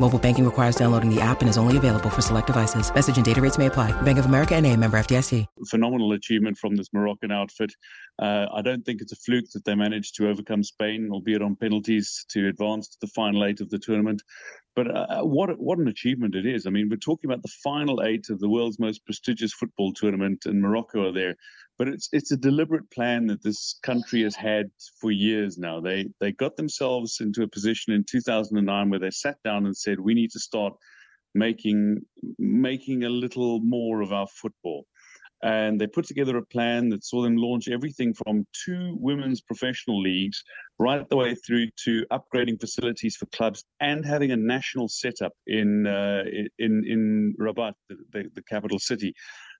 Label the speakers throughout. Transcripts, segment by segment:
Speaker 1: Mobile banking requires downloading the app and is only available for select devices. Message and data rates may apply. Bank of America and a member FDIC.
Speaker 2: Phenomenal achievement from this Moroccan outfit. Uh, I don't think it's a fluke that they managed to overcome Spain, albeit on penalties, to advance to the final eight of the tournament. But uh, uh, what what an achievement it is! I mean, we're talking about the final eight of the world's most prestigious football tournament, and Morocco are there. But it's it's a deliberate plan that this country has had for years now. They they got themselves into a position in 2009 where they sat down and said, "We need to start making making a little more of our football." and they put together a plan that saw them launch everything from two women's professional leagues right the way through to upgrading facilities for clubs and having a national setup in uh, in in Rabat, the, the, capital city.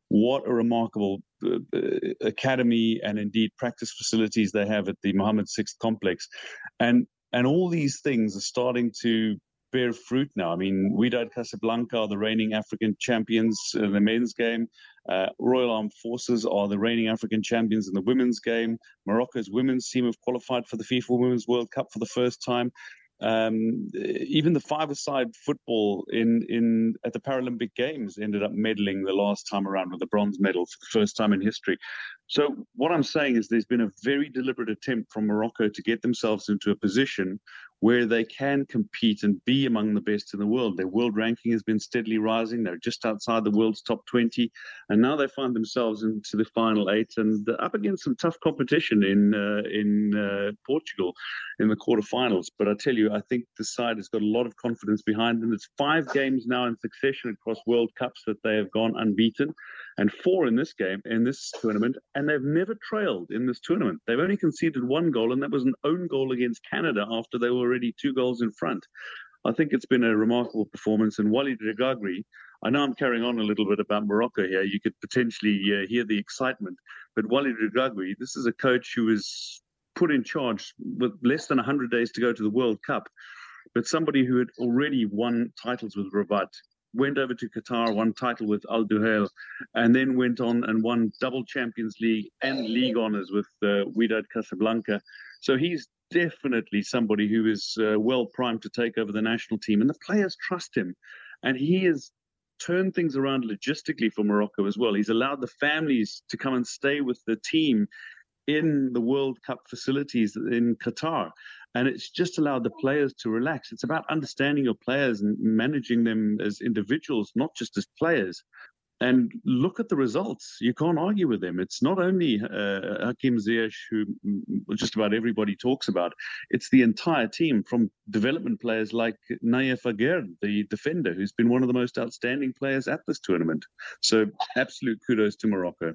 Speaker 2: What a remarkable uh, uh academy and indeed practice facilities they have at the Mohammed VI complex, and and all these things are starting to bear fruit now. I mean, Wydad Casablanca are the reigning African champions in the men's game. Uh, Royal Armed Forces are the reigning African champions in the women's game. Morocco's women's team have qualified for the FIFA Women's World Cup for the first time. Um, even the five-a-side football in in at the Paralympic Games ended up medaling the last time around with a bronze medal for the first time in history. So what I'm saying is there's been a very deliberate attempt from Morocco to get themselves into a position where they can compete and be among the best in the world. Their world ranking has been steadily rising. They're just outside the world's top 20. And now they find themselves into the final eight and up against some tough competition in uh, in uh, Portugal in the quarterfinals. But I tell you, I think the side has got a lot of confidence behind them. It's five games now in succession across World Cups that they have gone unbeaten and four in this game, in this tournament, and they've never trailed in this tournament. They've only conceded one goal, and that was an own goal against Canada after they were already two goals in front. I think it's been a remarkable performance. And Walid Regragui, I know I'm carrying on a little bit about Morocco here. You could potentially uh, hear the excitement. But Walid Regragui, this is a coach who was put in charge with less than 100 days to go to the World Cup, but somebody who had already won titles with Rabat went over to Qatar, won title with Al Duhail, and then went on and won double Champions League and league honors with uh, Wydad Casablanca. So he's definitely somebody who is uh, well primed to take over the national team, and the players trust him. And he has turned things around logistically for Morocco as well. He's allowed the families to come and stay with the team in the World Cup facilities in Qatar and it's just allowed the players to relax. It's about understanding your players and managing them as individuals, not just as players. And look at the results. You can't argue with them. It's not only uh, Hakim Ziyech, who just about everybody talks about. It's the entire team, from development players like Nayef Aguerd, the defender, who's been one of the most outstanding players at this tournament. So, absolute kudos to Morocco.